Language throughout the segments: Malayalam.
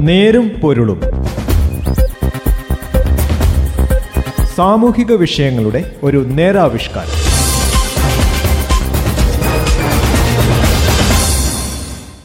നേരും പൊരുളും. സാമൂഹിക വിഷയങ്ങളുടെ ഒരു നേരാവിഷ്കാരം.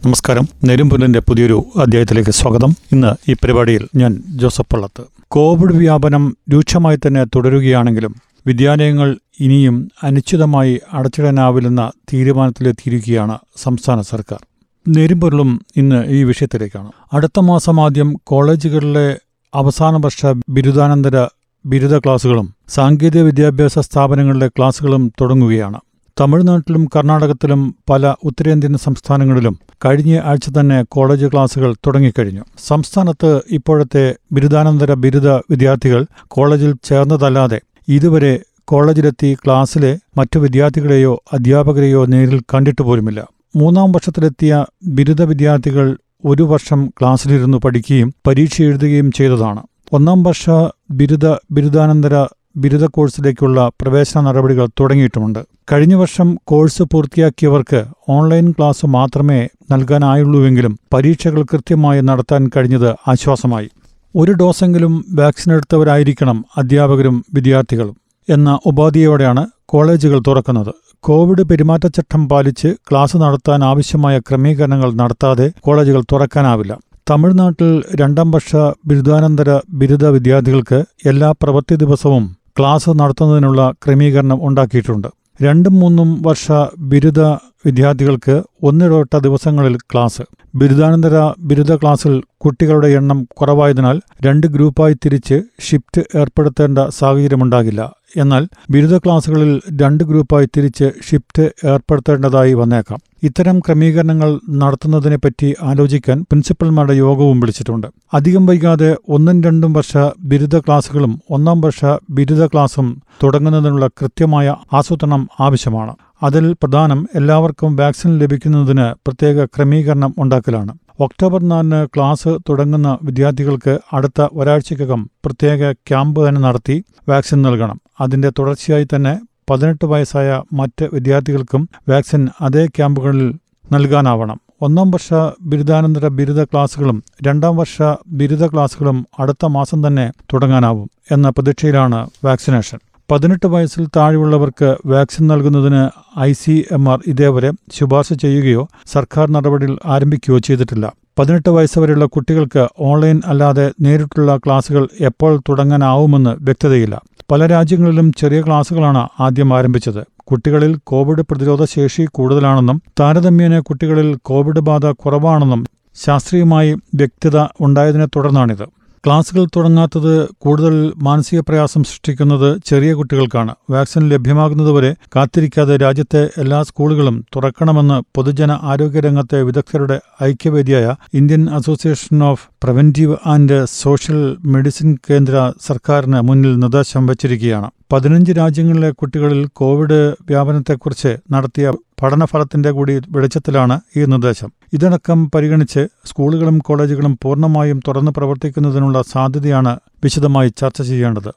നമസ്കാരം. നെരുമ്പുലിന്റെ പുതിയൊരു അധ്യായത്തിലേക്ക് സ്വാഗതം. ഇന്ന് ഈ പരിപാടിയിൽ ഞാൻ ജോസഫ് പള്ളത്ത്. കോവിഡ് വ്യാപനം രൂക്ഷമായി തന്നെ തുടരുകയാണെങ്കിലും വിദ്യാലയങ്ങൾ ഇനിയും അനിശ്ചിതമായി അടച്ചിടാനാവില്ലെന്ന തീരുമാനത്തിലെത്തിയിരിക്കുകയാണ് സംസ്ഥാന സർക്കാർ. നേരുംപൊരുളും ഇന്ന് ഈ വിഷയത്തിലേക്കാണ്. അടുത്ത മാസം ആദ്യം കോളേജുകളിലെ അവസാന വർഷ ബിരുദാനന്തര ബിരുദ ക്ലാസുകളും സാങ്കേതിക വിദ്യാഭ്യാസ സ്ഥാപനങ്ങളിലെ ക്ലാസുകളും തുടങ്ങുകയാണ്. തമിഴ്നാട്ടിലും കർണാടകത്തിലും പല ഉത്തരേന്ത്യൻ സംസ്ഥാനങ്ങളിലും കഴിഞ്ഞ ആഴ്ച തന്നെ കോളേജ് ക്ലാസുകൾ തുടങ്ങിക്കഴിഞ്ഞു. സംസ്ഥാനത്ത് ഇപ്പോഴത്തെ ബിരുദാനന്തര ബിരുദ വിദ്യാർത്ഥികൾ കോളേജിൽ ചേർന്നതല്ലാതെ ഇതുവരെ കോളേജിലെത്തി ക്ലാസ്സിലെ മറ്റു വിദ്യാർത്ഥികളെയോ അധ്യാപകരെയോ നേരിൽ കണ്ടിട്ട് പോലുമില്ല. മൂന്നാം വർഷത്തിലെത്തിയ ബിരുദ വിദ്യാർത്ഥികൾ ഒരു വർഷം ക്ലാസ്സിലിരുന്നു പഠിക്കുകയും പരീക്ഷ എഴുതുകയും ചെയ്തതാണ്. ഒന്നാം വർഷ ബിരുദ ബിരുദാനന്തര ബിരുദ കോഴ്സിലേക്കുള്ള പ്രവേശന നടപടികൾ തുടങ്ങിയിട്ടുമുണ്ട്. കഴിഞ്ഞ വർഷം കോഴ്സ് പൂർത്തിയാക്കിയവർക്ക് ഓൺലൈൻ ക്ലാസ് മാത്രമേ നൽകാനായുള്ളൂവെങ്കിലും പരീക്ഷകൾ കൃത്യമായി നടത്താൻ കഴിഞ്ഞത് ആശ്വാസമായി. ഒരു ഡോസെങ്കിലും വാക്സിൻ എടുത്തവരായിരിക്കണം അധ്യാപകരും വിദ്യാർത്ഥികളും എന്ന ഉപാധിയോടെയാണ് കോളേജുകൾ തുറക്കുന്നത്. കോവിഡ് പെരുമാറ്റച്ചട്ടം പാലിച്ച് ക്ലാസ് നടത്താൻ ആവശ്യമായ ക്രമീകരണങ്ങൾ നടത്താതെ കോളേജുകൾ തുറക്കാനാവില്ല. തമിഴ്നാട്ടിൽ രണ്ടാം വർഷ ബിരുദാനന്തര ബിരുദ വിദ്യാർത്ഥികൾക്ക് എല്ലാ പ്രവൃത്തി ദിവസവും ക്ലാസ് നടത്തുന്നതിനുള്ള ക്രമീകരണം ഉണ്ടാക്കിയിട്ടുണ്ട്. രണ്ടും മൂന്നും വർഷ ബിരുദ വിദ്യാർത്ഥികൾക്ക് ഒന്നിടവിട്ട ദിവസങ്ങളിൽ ക്ലാസ്. ബിരുദാനന്തര ബിരുദ ക്ലാസ്സിൽ കുട്ടികളുടെ എണ്ണം കുറവായതിനാൽ രണ്ട് ഗ്രൂപ്പായി തിരിച്ച് ഷിഫ്റ്റ് ഏർപ്പെടുത്തേണ്ട സാഹചര്യമുണ്ടാകില്ല. എന്നാൽ ബിരുദ ക്ലാസുകളിൽ രണ്ട് ഗ്രൂപ്പായി തിരിച്ച് ഷിഫ്റ്റ് ഏർപ്പെടുത്തേണ്ടതായി വന്നേക്കാം. ഇത്തരം ക്രമീകരണങ്ങൾ നടത്തുന്നതിനെപ്പറ്റി ആലോചിക്കാൻ പ്രിൻസിപ്പൽമാരുടെ യോഗവും വിളിച്ചിട്ടുണ്ട്. അധികം വൈകാതെ ഒന്നും രണ്ടും വർഷ ബിരുദ ക്ലാസുകളും ഒന്നാം വർഷ ബിരുദ ക്ലാസും തുടങ്ങുന്നതിനുള്ള കൃത്യമായ ആസൂത്രണം ആവശ്യമാണ്. അതിൽ പ്രധാനം എല്ലാവർക്കും വാക്സിൻ ലഭിക്കുന്നതിന് പ്രത്യേക ക്രമീകരണം ഉണ്ടാക്കലാണ്. ഒക്ടോബർ നാലിന് ക്ലാസ് തുടങ്ങുന്ന വിദ്യാർത്ഥികൾക്ക് അടുത്ത ഒരാഴ്ചക്കകം പ്രത്യേക ക്യാമ്പ് തന്നെ നടത്തി വാക്സിൻ നൽകണം. അതിന്റെ തുടർച്ചയായി തന്നെ പതിനെട്ട് വയസ്സായ മറ്റ് വിദ്യാർത്ഥികൾക്കും വാക്സിൻ അതേ ക്യാമ്പുകളിൽ നൽകാനാവണം. ഒന്നാം വർഷ ബിരുദാനന്തര ബിരുദ ക്ലാസുകളും രണ്ടാം വർഷ ബിരുദ ക്ലാസുകളും അടുത്ത മാസം തന്നെ തുടങ്ങാനാവും എന്ന പ്രതീക്ഷയിലാണ് വാക്സിനേഷൻ. പതിനെട്ട് വയസ്സിൽ താഴെയുള്ളവർക്ക് വാക്സിൻ നൽകുന്നതിന് ഐ സി എം ആർ ഇതേവരെ ശുപാർശ ചെയ്യുകയോ സർക്കാർ നടപടികൾ ആരംഭിക്കുകയോ ചെയ്തിട്ടില്ല. പതിനെട്ട് വയസ്സ് വരെയുള്ള കുട്ടികൾക്ക് ഓൺലൈൻ അല്ലാതെ നേരിട്ടുള്ള ക്ലാസുകൾ എപ്പോൾ തുടങ്ങാനാവുമെന്ന് വ്യക്തതയില്ല. പല രാജ്യങ്ങളിലും ചെറിയ ക്ലാസുകളാണ് ആദ്യം ആരംഭിച്ചത്. കുട്ടികളിൽ കോവിഡ് പ്രതിരോധ ശേഷി കൂടുതലാണെന്നും താരതമ്യേന കുട്ടികളിൽ കോവിഡ് ബാധ കുറവാണെന്നും ശാസ്ത്രീയമായി വ്യക്തത ഉണ്ടായതിനെ തുടർന്നാണിത്. ക്ലാസുകൾ തുടങ്ങാത്തത് കൂടുതൽ മാനസിക പ്രയാസം സൃഷ്ടിക്കുന്നത് ചെറിയ കുട്ടികൾക്കാണ്. വാക്സിൻ ലഭ്യമാകുന്നതുവരെ കാത്തിരിക്കാതെ രാജ്യത്തെ എല്ലാ സ്കൂളുകളും തുറക്കണമെന്ന് പൊതുജന ആരോഗ്യരംഗത്തെ വിദഗ്ധരുടെ ഐക്യവേദിയായ Indian Association of Preventive and Social Medicine കേന്ദ്ര സർക്കാരിന് മുന്നിൽ നിർദ്ദേശം വച്ചിരിക്കുകയാണ്. പതിനഞ്ച് രാജ്യങ്ങളിലെ കുട്ടികളിൽ കോവിഡ് വ്യാപനത്തെക്കുറിച്ച് നടത്തിയ പഠനഫലത്തിന്റെ കൂടി വെളിച്ചത്തിലാണ് ഈ നിർദ്ദേശം. ഇതടക്കം പരിഗണിച്ച് സ്കൂളുകളും കോളേജുകളും പൂർണമായും തുറന്നു പ്രവർത്തിക്കുന്നതിനുള്ള സാധ്യതയാണ് വിശദമായി ചർച്ച ചെയ്യേണ്ടത്.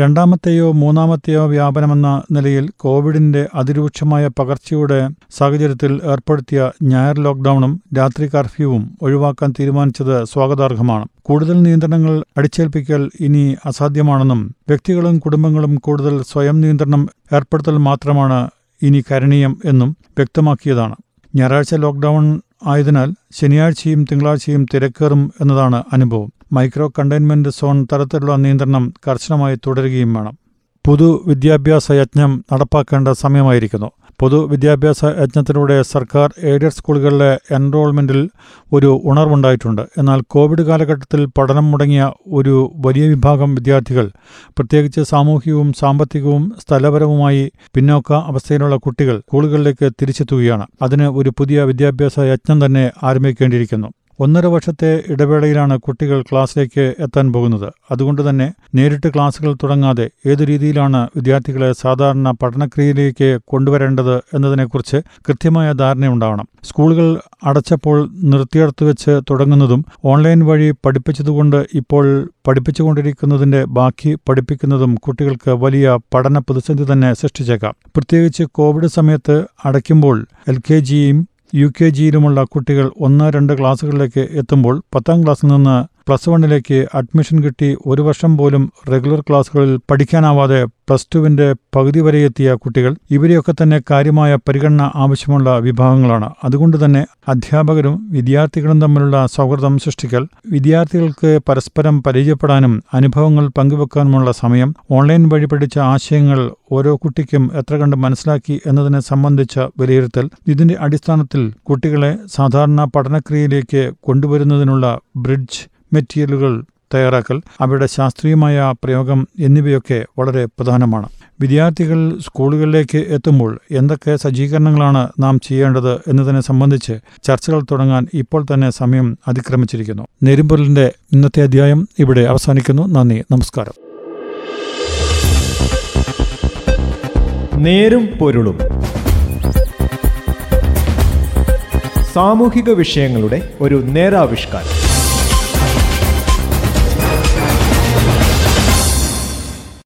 രണ്ടാമത്തെയോ മൂന്നാമത്തെയോ വ്യാപനമെന്ന നിലയിൽ കോവിഡിന്റെ അതിരൂക്ഷമായ പകർച്ചയുടെ സാഹചര്യത്തിൽ ഏർപ്പെടുത്തിയ ഞായർ ലോക്ഡൌണും രാത്രി കർഫ്യൂവും ഒഴിവാക്കാൻ തീരുമാനിച്ചത് സ്വാഗതാർഹമാണ്. കൂടുതൽ നിയന്ത്രണങ്ങൾ അടിച്ചേൽപ്പിക്കൽ ഇനി അസാധ്യമാണെന്നും വ്യക്തികളും കുടുംബങ്ങളും കൂടുതൽ സ്വയം നിയന്ത്രണം ഏർപ്പെടുത്തൽ മാത്രമാണ് ഇനി കരണീയം എന്നും വ്യക്തമാക്കിയതാണ്. ഞായറാഴ്ച ലോക്ഡൌൺ ആയതിനാൽ ശനിയാഴ്ചയും തിങ്കളാഴ്ചയും തിരക്കേറും എന്നതാണ് അനുഭവം. മൈക്രോ കണ്ടെയ്ൻമെന്റ് സോൺ തരത്തിലുള്ള നിയന്ത്രണം കർശനമായി തുടരുകയും വേണം. പൊതു വിദ്യാഭ്യാസ യജ്ഞം നടപ്പാക്കേണ്ട സമയമായിരിക്കുന്നു. പൊതു വിദ്യാഭ്യാസ യജ്ഞത്തിലൂടെ സർക്കാർ എയ്ഡഡ് സ്കൂളുകളിലെ എൻറോൾമെന്റിൽ ഒരു ഉണർവുണ്ടായിട്ടുണ്ട്. എന്നാൽ കോവിഡ് കാലഘട്ടത്തിൽ പഠനം മുടങ്ങിയ ഒരു വലിയ വിഭാഗം വിദ്യാർത്ഥികൾ പ്രത്യേകിച്ച് സാമൂഹികവും സാമ്പത്തികവും സ്ഥലപരവുമായി പിന്നോക്ക അവസ്ഥയിലുള്ള കുട്ടികൾ സ്കൂളുകളിലേക്ക് തിരിച്ചെത്തുകയാണ്. അതിന് ഒരു പുതിയ വിദ്യാഭ്യാസ യജ്ഞം തന്നെ ആരംഭിക്കേണ്ടിയിരിക്കുന്നു. ഒന്നര വർഷത്തെ ഇടവേളയിലാണ് കുട്ടികൾ ക്ലാസ്സിലേക്ക് എത്താൻ പോകുന്നത്. അതുകൊണ്ട് തന്നെ നേരിട്ട് ക്ലാസുകൾ തുടങ്ങാതെ ഏതു രീതിയിലാണ് വിദ്യാർത്ഥികളെ സാധാരണ പഠനക്രിയയിലേക്ക് കൊണ്ടുവരേണ്ടത് എന്നതിനെക്കുറിച്ച് കൃത്യമായ ധാരണയുണ്ടാവണം. സ്കൂളുകൾ അടച്ചപ്പോൾ നിർത്തിയെടുത്ത് വെച്ച് തുടങ്ങുന്നതും ഓൺലൈൻ വഴി പഠിപ്പിച്ചതുകൊണ്ട് ഇപ്പോൾ പഠിപ്പിച്ചുകൊണ്ടിരിക്കുന്നതിന്റെ ബാക്കി പഠിപ്പിക്കുന്നതും കുട്ടികൾക്ക് വലിയ പഠന പ്രതിസന്ധി തന്നെ സൃഷ്ടിച്ചേക്കാം. പ്രത്യേകിച്ച് കോവിഡ് സമയത്ത് അടയ്ക്കുമ്പോൾ എൽ കെ ജിയും യു കെ ജിയിലുമുള്ള കുട്ടികൾ ഒന്ന് രണ്ട് ക്ലാസ്സുകളിലേക്ക് എത്തുമ്പോൾ പത്താം ക്ലാസ്സിൽ നിന്ന് പ്ലസ് വണ്ണിലേക്ക് അഡ്മിഷൻ കിട്ടി ഒരു വർഷം പോലും റെഗുലർ ക്ലാസ്സുകളിൽ പഠിക്കാനാവാതെ പ്ലസ് ടുവിന്റെ പകുതി വരെ എത്തിയ കുട്ടികൾ ഇവരെയൊക്കെ തന്നെ കാര്യമായ പരിഗണന ആവശ്യമുള്ള വിഭാഗങ്ങളാണ്. അതുകൊണ്ട് തന്നെ അധ്യാപകരും വിദ്യാർത്ഥികളും തമ്മിലുള്ള സൗഹൃദം സൃഷ്ടിക്കൽ വിദ്യാർത്ഥികൾക്ക് പരസ്പരം പരിചയപ്പെടാനും അനുഭവങ്ങൾ പങ്കുവെക്കാനുമുള്ള സമയം ഓൺലൈൻ വഴി പഠിച്ച ആശയങ്ങൾ ഓരോ കുട്ടിക്കും എത്ര കണ്ട് മനസ്സിലാക്കി എന്നതിനെ സംബന്ധിച്ച വിലയിരുത്തൽ ഇതിന്റെ അടിസ്ഥാനത്തിൽ കുട്ടികളെ സാധാരണ പഠനക്രിയയിലേക്ക് കൊണ്ടുവരുന്നതിനുള്ള ബ്രിഡ്ജ് മെറ്റീരിയലുകൾ തയ്യാറാക്കൽ അവയുടെ ശാസ്ത്രീയമായ പ്രയോഗം എന്നിവയൊക്കെ വളരെ പ്രധാനമാണ്. വിദ്യാർത്ഥികൾ സ്കൂളുകളിലേക്ക് എത്തുമ്പോൾ എന്തൊക്കെ സജ്ജീകരണങ്ങളാണ് നാം ചെയ്യേണ്ടത് എന്നതിനെ സംബന്ധിച്ച് ചർച്ചകൾ തുടങ്ങാൻ ഇപ്പോൾ തന്നെ സമയം അതിക്രമിച്ചിരിക്കുന്നു. നെരുമ്പൊലിന്റെ ഇന്നത്തെ അധ്യായം ഇവിടെ അവസാനിക്കുന്നു. നന്ദി നമസ്കാരം. നേരും പൊരുളും സാമൂഹിക വിഷയങ്ങളുടെ ഒരു നേരാവിഷ്കാരം.